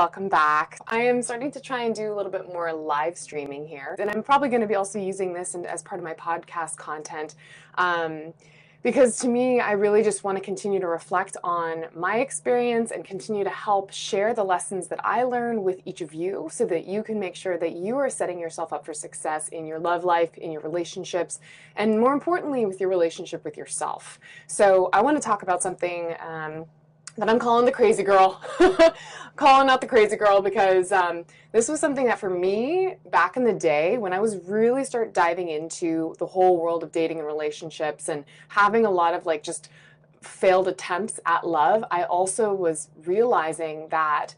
welcome back. I am starting to try and do a little bit more live streaming here, and I'm probably going to be also using this as part of my podcast content. Um, because to me, I really just want to continue to reflect on my experience and continue to help share the lessons that I learn with each of you so that you can make sure that you are setting yourself up for success in your love life, in your relationships, and more importantly, with your relationship with yourself. So I want to talk about something. Um, that I'm calling the crazy girl. calling out the crazy girl because um, this was something that for me back in the day when I was really start diving into the whole world of dating and relationships and having a lot of like just failed attempts at love, I also was realizing that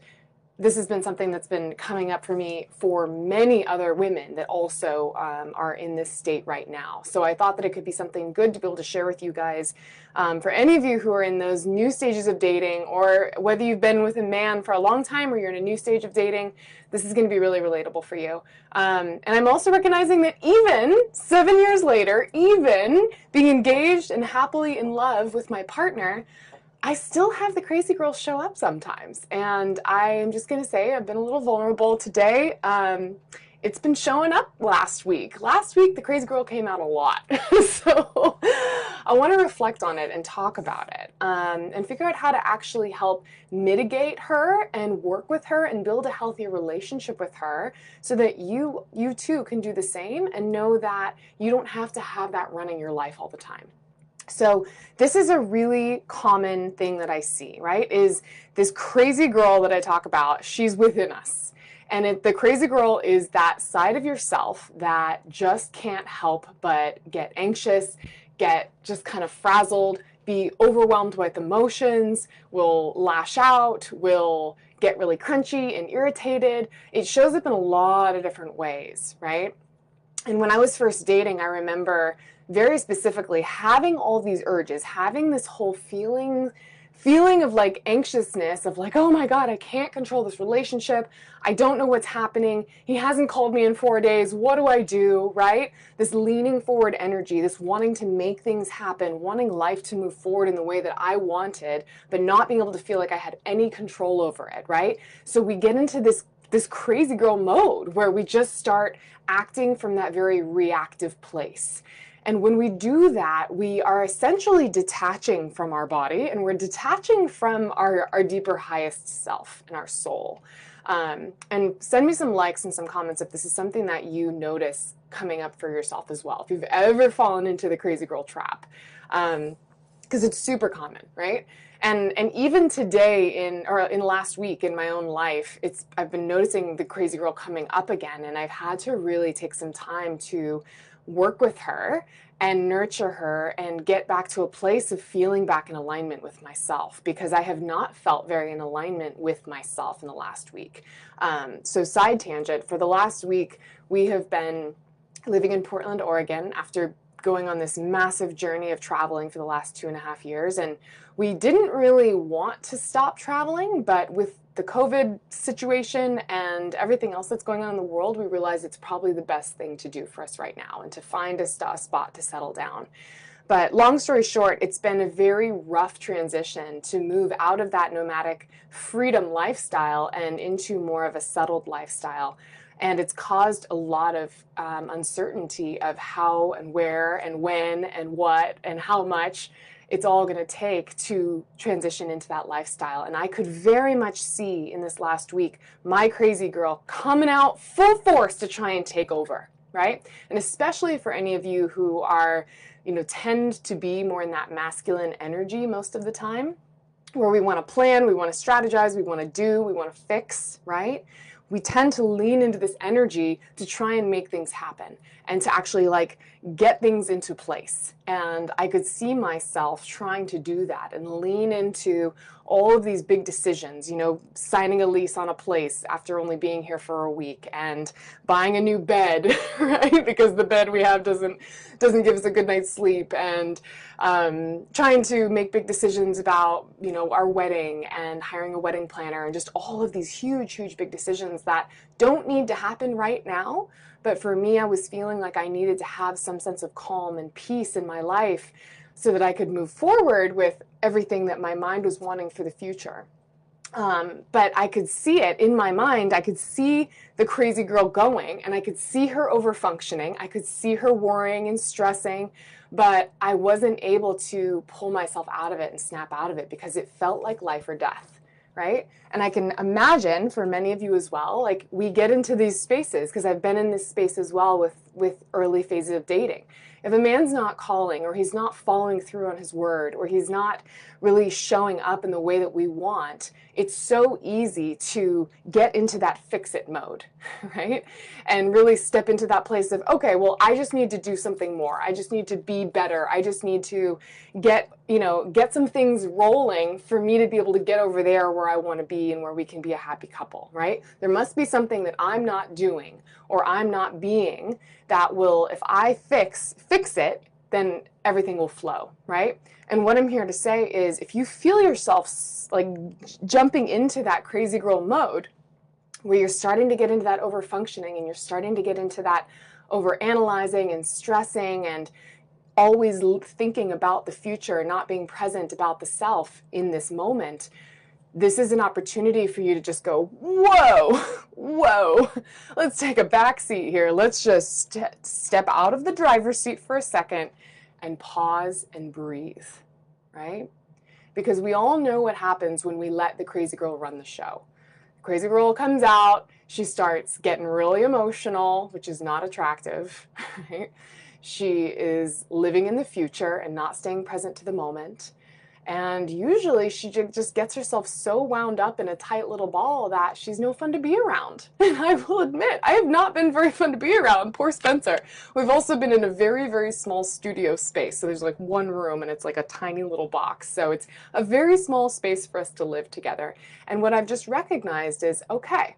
this has been something that's been coming up for me for many other women that also um, are in this state right now. So I thought that it could be something good to be able to share with you guys. Um, for any of you who are in those new stages of dating, or whether you've been with a man for a long time or you're in a new stage of dating, this is going to be really relatable for you. Um, and I'm also recognizing that even seven years later, even being engaged and happily in love with my partner, I still have the crazy girls show up sometimes. And I'm just going to say I've been a little vulnerable today. Um, it's been showing up last week. Last week, the crazy girl came out a lot. so I want to reflect on it and talk about it um, and figure out how to actually help mitigate her and work with her and build a healthier relationship with her so that you, you too can do the same and know that you don't have to have that running your life all the time. So this is a really common thing that I see, right? Is this crazy girl that I talk about, she's within us. And it, the crazy girl is that side of yourself that just can't help but get anxious, get just kind of frazzled, be overwhelmed with emotions, will lash out, will get really crunchy and irritated. It shows up in a lot of different ways, right? And when I was first dating, I remember very specifically having all these urges, having this whole feeling feeling of like anxiousness of like, oh my God, I can't control this relationship. I don't know what's happening. He hasn't called me in four days. What do I do? Right? This leaning forward energy, this wanting to make things happen, wanting life to move forward in the way that I wanted, but not being able to feel like I had any control over it. Right? So we get into this this crazy girl mode where we just start acting from that very reactive place. And when we do that, we are essentially detaching from our body and we're detaching from our, our deeper, highest self and our soul. Um, and send me some likes and some comments if this is something that you notice coming up for yourself as well. If you've ever fallen into the crazy girl trap, because um, it's super common, right? And and even today in or in last week in my own life, it's I've been noticing the crazy girl coming up again, and I've had to really take some time to work with her and nurture her and get back to a place of feeling back in alignment with myself because I have not felt very in alignment with myself in the last week. Um, so, side tangent for the last week, we have been living in Portland, Oregon after going on this massive journey of traveling for the last two and a half years. And we didn't really want to stop traveling, but with the COVID situation and everything else that's going on in the world, we realize it's probably the best thing to do for us right now and to find a, st- a spot to settle down. But long story short, it's been a very rough transition to move out of that nomadic freedom lifestyle and into more of a settled lifestyle. And it's caused a lot of um, uncertainty of how and where and when and what and how much it's all going to take to transition into that lifestyle. And I could very much see in this last week my crazy girl coming out full force to try and take over, right? And especially for any of you who are, you know, tend to be more in that masculine energy most of the time, where we want to plan, we want to strategize, we want to do, we want to fix, right? We tend to lean into this energy to try and make things happen and to actually like get things into place. And I could see myself trying to do that and lean into all of these big decisions, you know, signing a lease on a place after only being here for a week and buying a new bed, right? Because the bed we have doesn't doesn't give us a good night's sleep and um, trying to make big decisions about, you know, our wedding and hiring a wedding planner and just all of these huge, huge big decisions that don't need to happen right now, but for me, I was feeling like I needed to have some sense of calm and peace in my life so that I could move forward with everything that my mind was wanting for the future. Um, but I could see it in my mind. I could see the crazy girl going and I could see her over functioning. I could see her worrying and stressing, but I wasn't able to pull myself out of it and snap out of it because it felt like life or death, right? And I can imagine for many of you as well, like we get into these spaces because I've been in this space as well with, with early phases of dating if a man's not calling or he's not following through on his word or he's not really showing up in the way that we want, it's so easy to get into that fix it mode, right? And really step into that place of, okay, well, I just need to do something more. I just need to be better. I just need to get, you know, get some things rolling for me to be able to get over there where I want to be and where we can be a happy couple, right? There must be something that I'm not doing or I'm not being that will, if I fix, fix it, then everything will flow, right? And what I'm here to say is if you feel yourself like jumping into that crazy girl mode, where you're starting to get into that over functioning and you're starting to get into that over analyzing and stressing and always thinking about the future and not being present about the self in this moment, this is an opportunity for you to just go, whoa, whoa, let's take a back seat here. Let's just st step out of the driver's seat for a second and pause and breathe, right? Because we all know what happens when we let the crazy girl run the show. The crazy girl comes out, she starts getting really emotional, which is not attractive, right? She is living in the future and not staying present to the moment. And usually she just gets herself so wound up in a tight little ball that she's no fun to be around. And I will admit, I have not been very fun to be around. Poor Spencer. We've also been in a very, very small studio space. So there's like one room and it's like a tiny little box. So it's a very small space for us to live together. And what I've just recognized is, okay,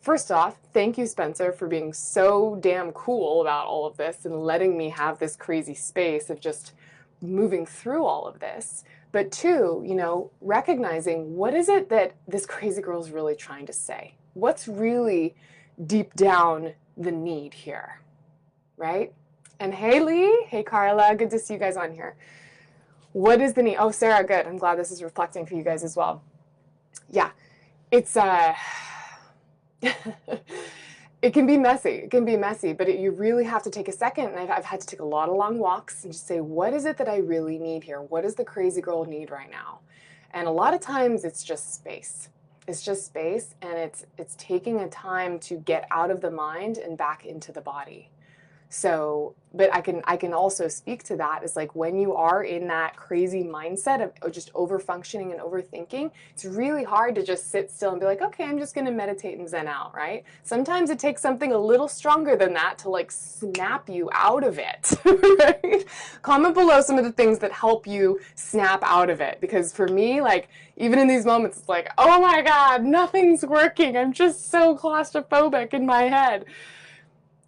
First off, thank you, Spencer, for being so damn cool about all of this and letting me have this crazy space of just moving through all of this. But two, you know, recognizing what is it that this crazy girl is really trying to say? What's really deep down the need here, right? And hey, Lee, hey, Carla, good to see you guys on here. What is the need? Oh, Sarah, good. I'm glad this is reflecting for you guys as well. Yeah, it's uh, it can be messy. It can be messy, but it, you really have to take a second. And I've, I've, had to take a lot of long walks and just say, what is it that I really need here? What does the crazy girl need right now? And a lot of times it's just space. It's just space, and it's it's taking a time to get out of the mind and back into the body. So, but I can I can also speak to that is like when you are in that crazy mindset of just over functioning and overthinking, it's really hard to just sit still and be like, okay, I'm just going to meditate and zen out, right? Sometimes it takes something a little stronger than that to like snap you out of it, right? Comment below some of the things that help you snap out of it because for me, like even in these moments, it's like, oh my god, nothing's working. I'm just so claustrophobic in my head.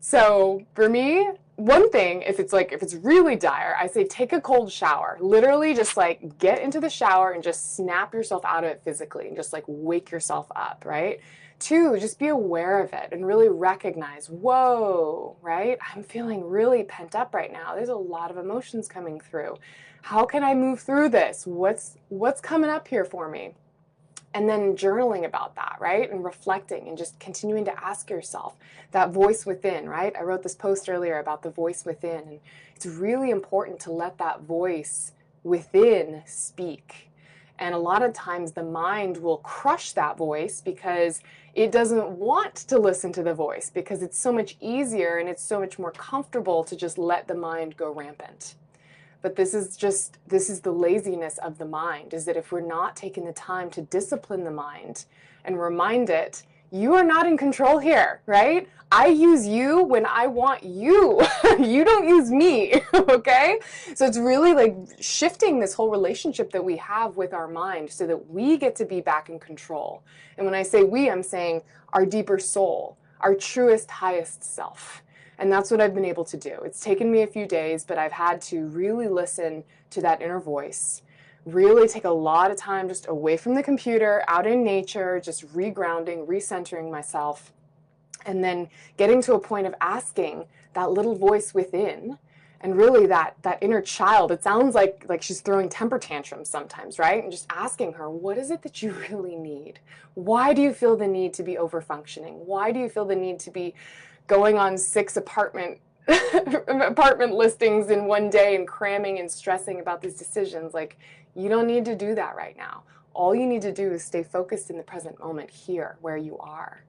So for me, one thing, if it's like, if it's really dire, I say take a cold shower. Literally just like get into the shower and just snap yourself out of it physically and just like wake yourself up, right? Two, just be aware of it and really recognize, whoa, right? I'm feeling really pent up right now. There's a lot of emotions coming through. How can I move through this? What's what's coming up here for me? And then journaling about that, right? And reflecting and just continuing to ask yourself that voice within, right? I wrote this post earlier about the voice within, and it's really important to let that voice within speak. And a lot of times the mind will crush that voice because it doesn't want to listen to the voice because it's so much easier and it's so much more comfortable to just let the mind go rampant. But this is just, this is the laziness of the mind, is that if we're not taking the time to discipline the mind and remind it, you are not in control here, right? I use you when I want you. you don't use me, okay? So it's really like shifting this whole relationship that we have with our mind so that we get to be back in control. And when I say we, I'm saying our deeper soul, our truest, highest self. And that's what I've been able to do. It's taken me a few days, but I've had to really listen to that inner voice, really take a lot of time just away from the computer, out in nature, just regrounding, recentering myself, and then getting to a point of asking that little voice within and really that that inner child. It sounds like like she's throwing temper tantrums sometimes right? And just asking her what is it that you really need? Why do you feel the need to be over functioning why do you feel the need to be going on six apartment apartment listings in one day and cramming and stressing about these decisions like you don't need to do that right now all you need to do is stay focused in the present moment here where you are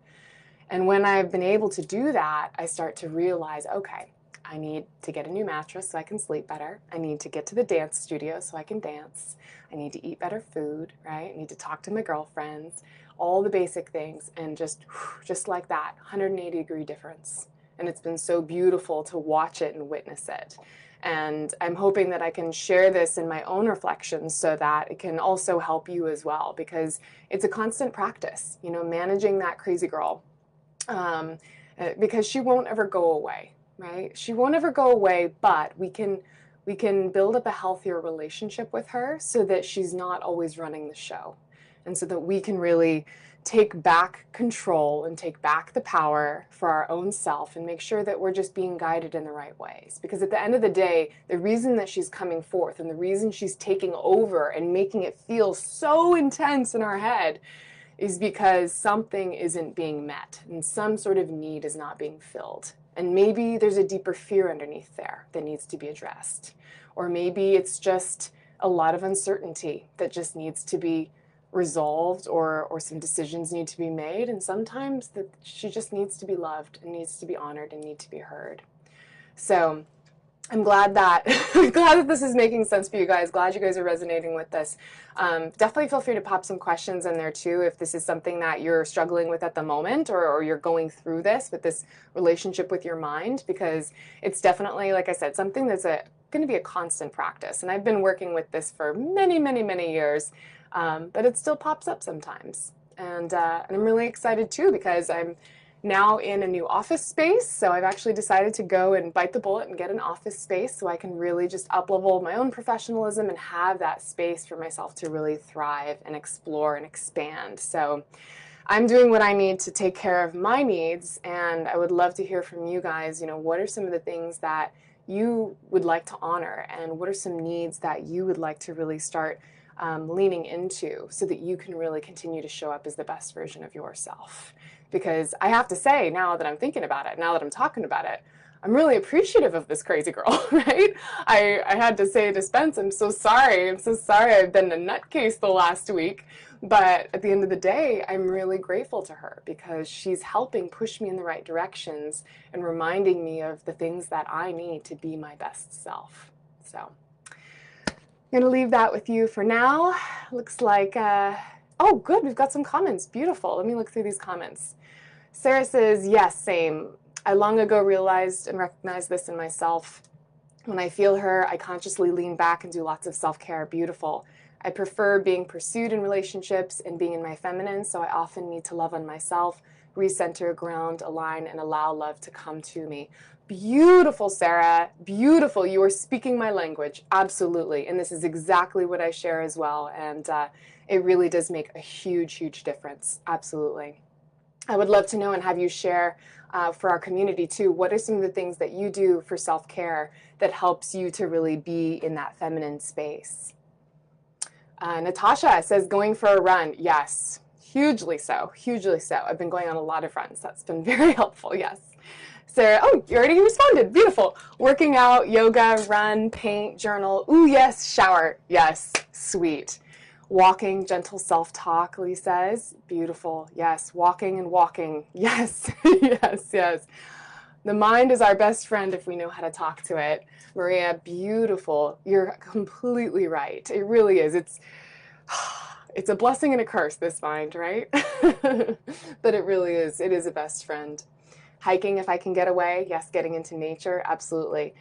and when i've been able to do that i start to realize okay I need to get a new mattress so I can sleep better. I need to get to the dance studio so I can dance. I need to eat better food, right? I need to talk to my girlfriends, all the basic things, and just, just like that, 180 degree difference. And it's been so beautiful to watch it and witness it. And I'm hoping that I can share this in my own reflections so that it can also help you as well, because it's a constant practice, you know, managing that crazy girl. Um, uh, because she won't ever go away right? She won't ever go away, but we can we can build up a healthier relationship with her so that she's not always running the show. And so that we can really take back control and take back the power for our own self and make sure that we're just being guided in the right ways. Because at the end of the day, the reason that she's coming forth and the reason she's taking over and making it feel so intense in our head is because something isn't being met and some sort of need is not being filled. And maybe there's a deeper fear underneath there that needs to be addressed. Or maybe it's just a lot of uncertainty that just needs to be resolved or, or some decisions need to be made. And sometimes that she just needs to be loved and needs to be honored and need to be heard. So I'm glad that glad that this is making sense for you guys. Glad you guys are resonating with this. Um, definitely feel free to pop some questions in there too if this is something that you're struggling with at the moment or, or you're going through this with this relationship with your mind because it's definitely, like I said, something that's a going to be a constant practice. And I've been working with this for many, many, many years, um, but it still pops up sometimes. And, uh, and I'm really excited too because I'm now in a new office space. So I've actually decided to go and bite the bullet and get an office space so I can really just uplevel my own professionalism and have that space for myself to really thrive and explore and expand. So I'm doing what I need to take care of my needs and I would love to hear from you guys, you know, what are some of the things that you would like to honor and what are some needs that you would like to really start um, leaning into so that you can really continue to show up as the best version of yourself because I have to say, now that I'm thinking about it, now that I'm talking about it, I'm really appreciative of this crazy girl, right? I, I had to say to Spence, I'm so sorry. I'm so sorry I've been a nutcase the last week. But at the end of the day, I'm really grateful to her because she's helping push me in the right directions and reminding me of the things that I need to be my best self. So To leave that with you for now. Looks like, uh, oh, good. We've got some comments. Beautiful. Let me look through these comments. Sarah says, yes, same. I long ago realized and recognized this in myself. When I feel her, I consciously lean back and do lots of self care. Beautiful. I prefer being pursued in relationships and being in my feminine, so I often need to love on myself, recenter, ground, align, and allow love to come to me. Beautiful, Sarah. Beautiful. You are speaking my language. Absolutely. And this is exactly what I share as well. And uh, it really does make a huge, huge difference. Absolutely. I would love to know and have you share uh, for our community too. What are some of the things that you do for self care that helps you to really be in that feminine space? Uh, Natasha says, going for a run. Yes, hugely so, hugely so. I've been going on a lot of runs. That's been very helpful, yes. Sarah, oh, you already responded. Beautiful. Working out, yoga, run, paint, journal. Ooh, yes, shower. Yes, sweet. Walking, gentle self talk, Lee says. Beautiful. Yes. Walking and walking. Yes. yes, yes. The mind is our best friend if we know how to talk to it. Maria, beautiful. You're completely right. It really is. It's it's a blessing and a curse this mind, right? but it really is. It is a best friend. Hiking if I can get away. Yes, getting into nature. Absolutely.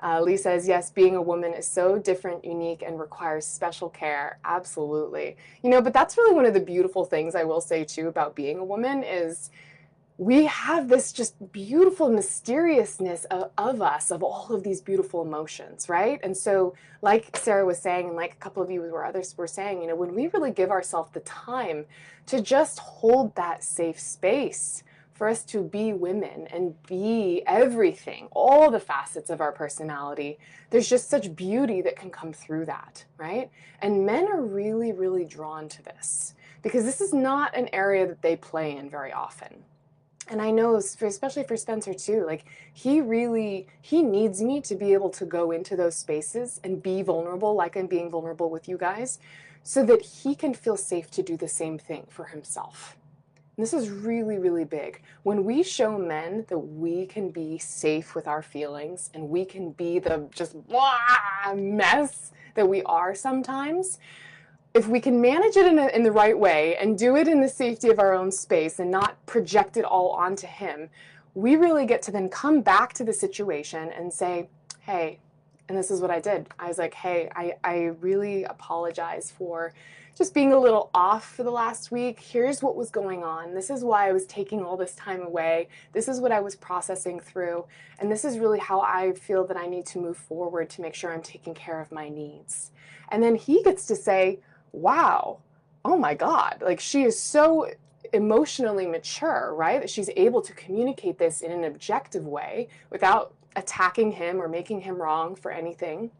Uh, Lee says, yes, being a woman is so different, unique, and requires special care. Absolutely. You know, but that's really one of the beautiful things I will say too about being a woman is we have this just beautiful mysteriousness of, of, us, of all of these beautiful emotions, right? And so, like Sarah was saying, and like a couple of you or others were saying, you know, when we really give ourselves the time to just hold that safe space for us to be women and be everything, all the facets of our personality, there's just such beauty that can come through that, right? And men are really, really drawn to this because this is not an area that they play in very often. And I know, especially for Spencer too, like he really he needs me to be able to go into those spaces and be vulnerable, like I'm being vulnerable with you guys, so that he can feel safe to do the same thing for himself. This is really, really big. When we show men that we can be safe with our feelings and we can be the just blah, mess that we are sometimes, if we can manage it in, a, in the right way and do it in the safety of our own space and not project it all onto him, we really get to then come back to the situation and say, hey, and this is what I did. I was like, hey, I, I really apologize for just being a little off for the last week. Here's what was going on. This is why I was taking all this time away. This is what I was processing through. And this is really how I feel that I need to move forward to make sure I'm taking care of my needs. And then he gets to say, wow, oh my God, like she is so emotionally mature, right? That she's able to communicate this in an objective way without attacking him or making him wrong for anything.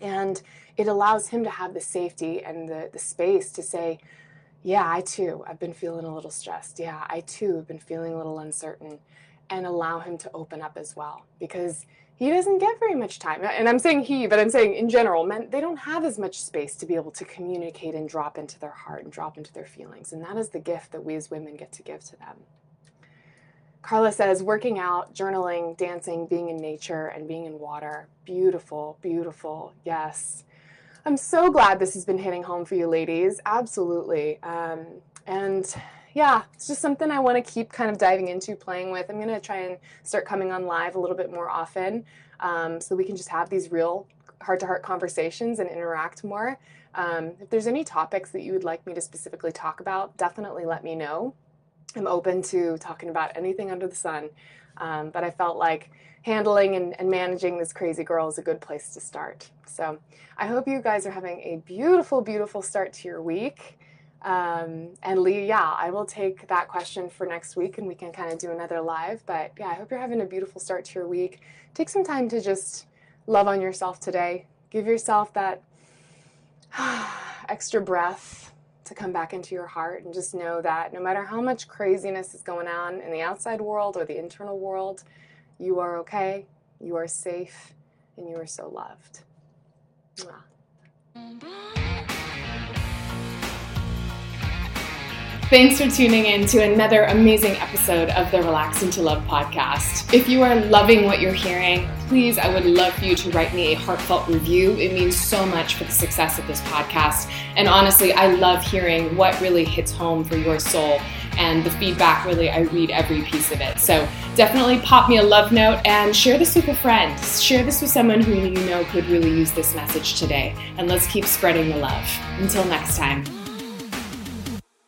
And it allows him to have the safety and the, the space to say, yeah, I too, I've been feeling a little stressed. Yeah, I too have been feeling a little uncertain. And allow him to open up as well because he doesn't get very much time. And I'm saying he, but I'm saying in general, men, they don't have as much space to be able to communicate and drop into their heart and drop into their feelings. And that is the gift that we as women get to give to them. Carla says working out, journaling, dancing, being in nature, and being in water. Beautiful, beautiful. Yes. I'm so glad this has been hitting home for you ladies. Absolutely. Um, and yeah, it's just something I want to keep kind of diving into, playing with. I'm going to try and start coming on live a little bit more often um, so we can just have these real heart to heart conversations and interact more. Um, if there's any topics that you would like me to specifically talk about, definitely let me know. I'm open to talking about anything under the sun. Um, but I felt like handling and, and, managing this crazy girl is a good place to start. So I hope you guys are having a beautiful, beautiful start to your week. Um, and Lee, yeah, I will take that question for next week and we can kind of do another live. But yeah, I hope you're having a beautiful start to your week. Take some time to just love on yourself today. Give yourself that extra breath to come back into your heart and just know that no matter how much craziness is going on in the outside world or the internal world, you are okay, you are safe, and you are so loved. Thanks for tuning in to another amazing episode of the Relax into Love podcast. If you are loving what you're hearing, please, I would love for you to write me a heartfelt review. It means so much for the success of this podcast. And honestly, I love hearing what really hits home for your soul. And the feedback, really, I read every piece of it. So definitely pop me a love note and share this with a friend. Share this with someone who you know could really use this message today. And let's keep spreading the love. Until next time.